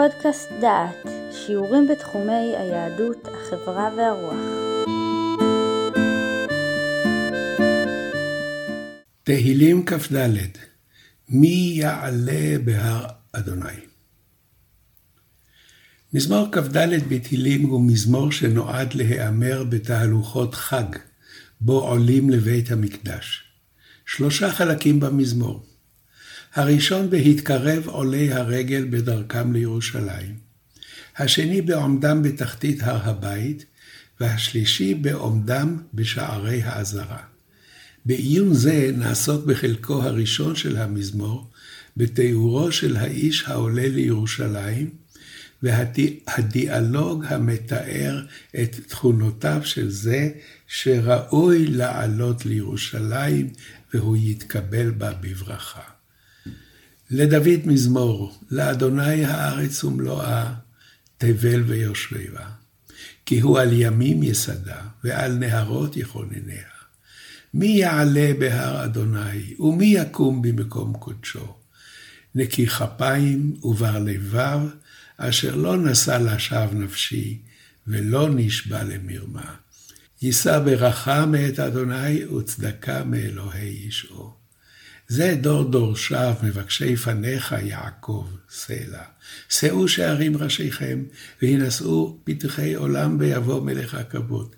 פודקאסט דעת, שיעורים בתחומי היהדות, החברה והרוח. תהילים כ"ד מי יעלה בהר אדוני? מזמור כ"ד בתהילים הוא מזמור שנועד להיאמר בתהלוכות חג, בו עולים לבית המקדש. שלושה חלקים במזמור. הראשון בהתקרב עולי הרגל בדרכם לירושלים, השני בעומדם בתחתית הר הבית, והשלישי בעומדם בשערי העזרה. בעיון זה נעסוק בחלקו הראשון של המזמור, בתיאורו של האיש העולה לירושלים, והדיאלוג המתאר את תכונותיו של זה שראוי לעלות לירושלים והוא יתקבל בה בברכה. לדוד מזמור, לאדוני הארץ ומלואה, תבל ויושביה. כי הוא על ימים יסדה, ועל נהרות יכונניה. מי יעלה בהר אדוני, ומי יקום במקום קודשו? נקי כפיים ובר לבב, אשר לא נשא לשווא נפשי, ולא נשבע למרמה. יישא ברכה מאת אדוני, וצדקה מאלוהי ישעו. זה דור דורשיו, מבקשי פניך יעקב, סלע. שאו שערים ראשיכם, והינשאו פתחי עולם, ויבוא מלך הכבוד.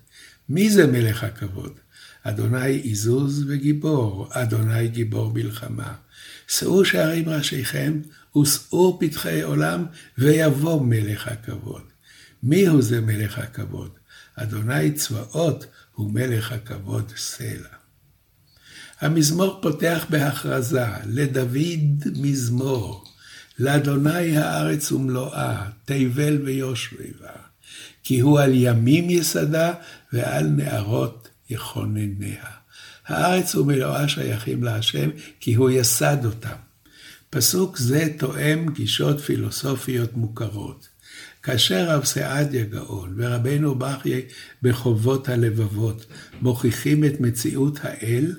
מי זה מלך הכבוד? אדוני עזוז וגיבור, אדוני גיבור מלחמה. שאו שערים ראשיכם, ושאו פתחי עולם, ויבוא מלך הכבוד. מי הוא זה מלך הכבוד? אדוני צבאות הוא מלך הכבוד סלע. המזמור פותח בהכרזה, לדוד מזמור, לאדוני הארץ ומלואה, תבל ויושבי בה, כי הוא על ימים יסדה ועל נערות יכונניה. הארץ ומלואה שייכים להשם, כי הוא יסד אותם. פסוק זה תואם גישות פילוסופיות מוכרות. כאשר רב סעדיה גאון ורבנו בחיי בחובות הלבבות מוכיחים את מציאות האל,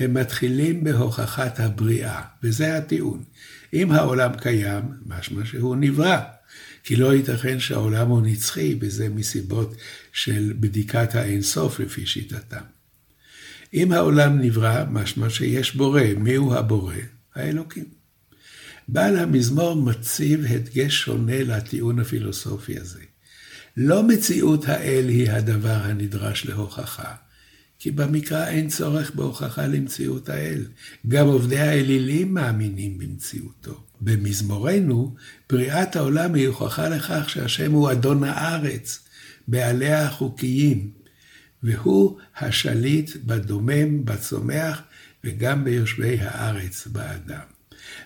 הם מתחילים בהוכחת הבריאה, וזה הטיעון. אם העולם קיים, משמע שהוא נברא. כי לא ייתכן שהעולם הוא נצחי, וזה מסיבות של בדיקת האינסוף לפי שיטתם. אם העולם נברא, משמע שיש בורא. מיהו הבורא? האלוקים. בעל המזמור מציב הדגש שונה לטיעון הפילוסופי הזה. לא מציאות האל היא הדבר הנדרש להוכחה, כי במקרא אין צורך בהוכחה למציאות האל. גם עובדי האלילים מאמינים במציאותו. במזמורנו, בריאת העולם היא הוכחה לכך שהשם הוא אדון הארץ, בעליה החוקיים, והוא השליט בדומם, בצומח, וגם ביושבי הארץ באדם.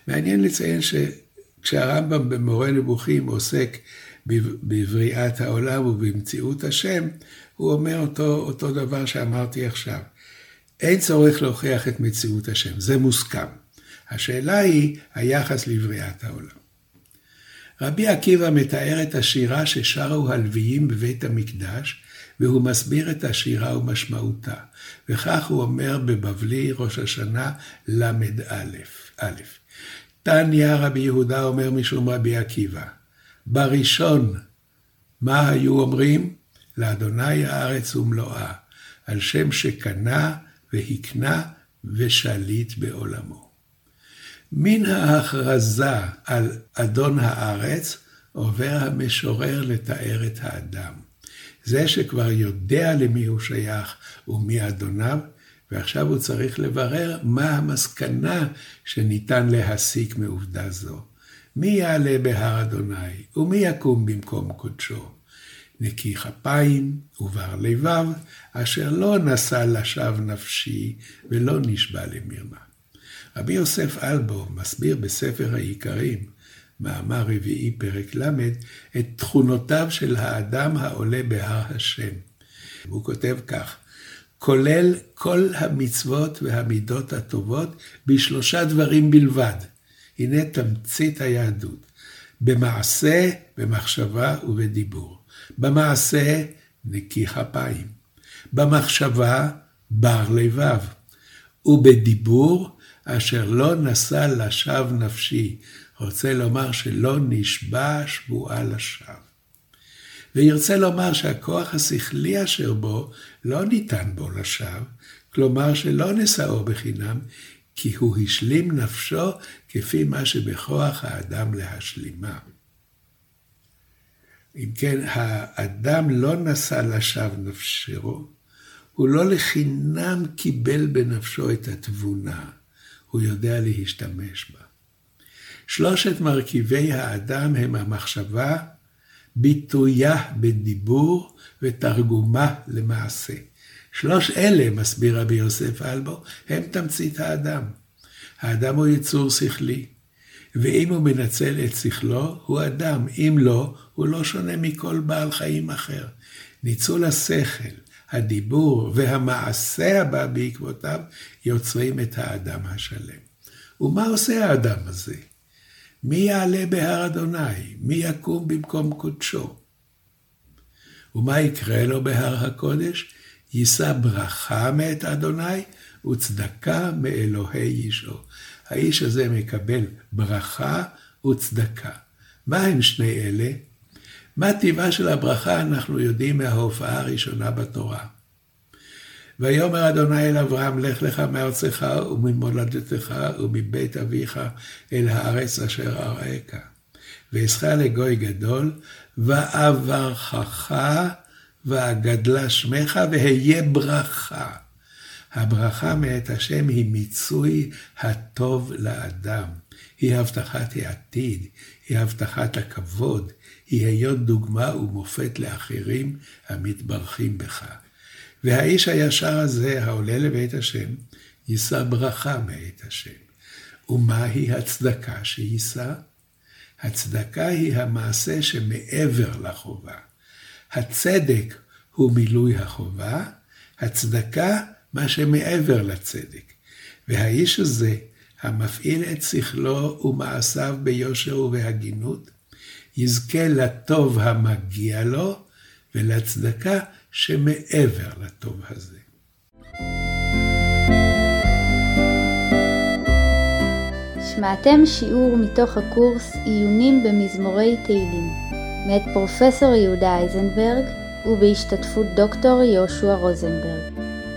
מעניין לציין שכשהרמב"ם במורה נבוכים עוסק בבריאת העולם ובמציאות השם, הוא אומר אותו, אותו דבר שאמרתי עכשיו. אין צורך להוכיח את מציאות השם, זה מוסכם. השאלה היא היחס לבריאת העולם. רבי עקיבא מתאר את השירה ששרו הלוויים בבית המקדש, והוא מסביר את השירה ומשמעותה. וכך הוא אומר בבבלי ראש השנה ל"א. תניא רבי יהודה אומר משום רבי עקיבא, בראשון, מה היו אומרים? לאדוני הארץ ומלואה, על שם שקנה והקנה ושליט בעולמו. מן ההכרזה על אדון הארץ, עובר המשורר לתאר את האדם. זה שכבר יודע למי הוא שייך ומי אדוניו, ועכשיו הוא צריך לברר מה המסקנה שניתן להסיק מעובדה זו. מי יעלה בהר אדוני, ומי יקום במקום קודשו? נקי כפיים ובר לבב, אשר לא נשא לשווא נפשי ולא נשבע למרמה. רבי יוסף אלבו מסביר בספר העיקרים, מאמר רביעי פרק ל', את תכונותיו של האדם העולה בהר השם. הוא כותב כך, כולל כל המצוות והמידות הטובות בשלושה דברים בלבד. הנה תמצית היהדות, במעשה, במחשבה ובדיבור. במעשה, נקי כפיים. במחשבה, בר לבב. ובדיבור, אשר לא נשא לשווא נפשי, רוצה לומר שלא נשבע שבועה לשווא. וירצה לומר שהכוח השכלי אשר בו לא ניתן בו לשווא, כלומר שלא נשאו בחינם, כי הוא השלים נפשו כפי מה שבכוח האדם להשלימה. אם כן, האדם לא נשא לשווא נפשו, הוא לא לחינם קיבל בנפשו את התבונה, הוא יודע להשתמש בה. שלושת מרכיבי האדם הם המחשבה, ביטויה בדיבור ותרגומה למעשה. שלוש אלה, מסביר רבי יוסף אלבו, הם תמצית האדם. האדם הוא יצור שכלי, ואם הוא מנצל את שכלו, הוא אדם, אם לא, הוא לא שונה מכל בעל חיים אחר. ניצול השכל, הדיבור והמעשה הבא בעקבותיו יוצרים את האדם השלם. ומה עושה האדם הזה? מי יעלה בהר אדוני? מי יקום במקום קודשו? ומה יקרה לו בהר הקודש? יישא ברכה מאת אדוני וצדקה מאלוהי אישו. האיש הזה מקבל ברכה וצדקה. מה הם שני אלה? מה טבעה של הברכה אנחנו יודעים מההופעה הראשונה בתורה. ויאמר אדוני אל אברהם, לך לך מארצך וממולדתך ומבית אביך אל הארץ אשר אראך. ואעשך לגוי גדול, ואברכך, ואגדלה שמך, והיה ברכה. הברכה מאת השם היא מיצוי הטוב לאדם. היא הבטחת העתיד, היא הבטחת הכבוד, היא היות דוגמה ומופת לאחרים המתברכים בך. והאיש הישר הזה, העולה לבית השם, יישא ברכה מאת השם. ומהי הצדקה שיישא? הצדקה היא המעשה שמעבר לחובה. הצדק הוא מילוי החובה, הצדקה מה שמעבר לצדק. והאיש הזה, המפעיל את שכלו ומעשיו ביושר ובהגינות, יזכה לטוב המגיע לו ולצדקה שמעבר לטוב הזה. שמעתם שיעור מתוך הקורס עיונים במזמורי תהילים, מאת פרופסור יהודה אייזנברג ובהשתתפות דוקטור יהושע רוזנברג.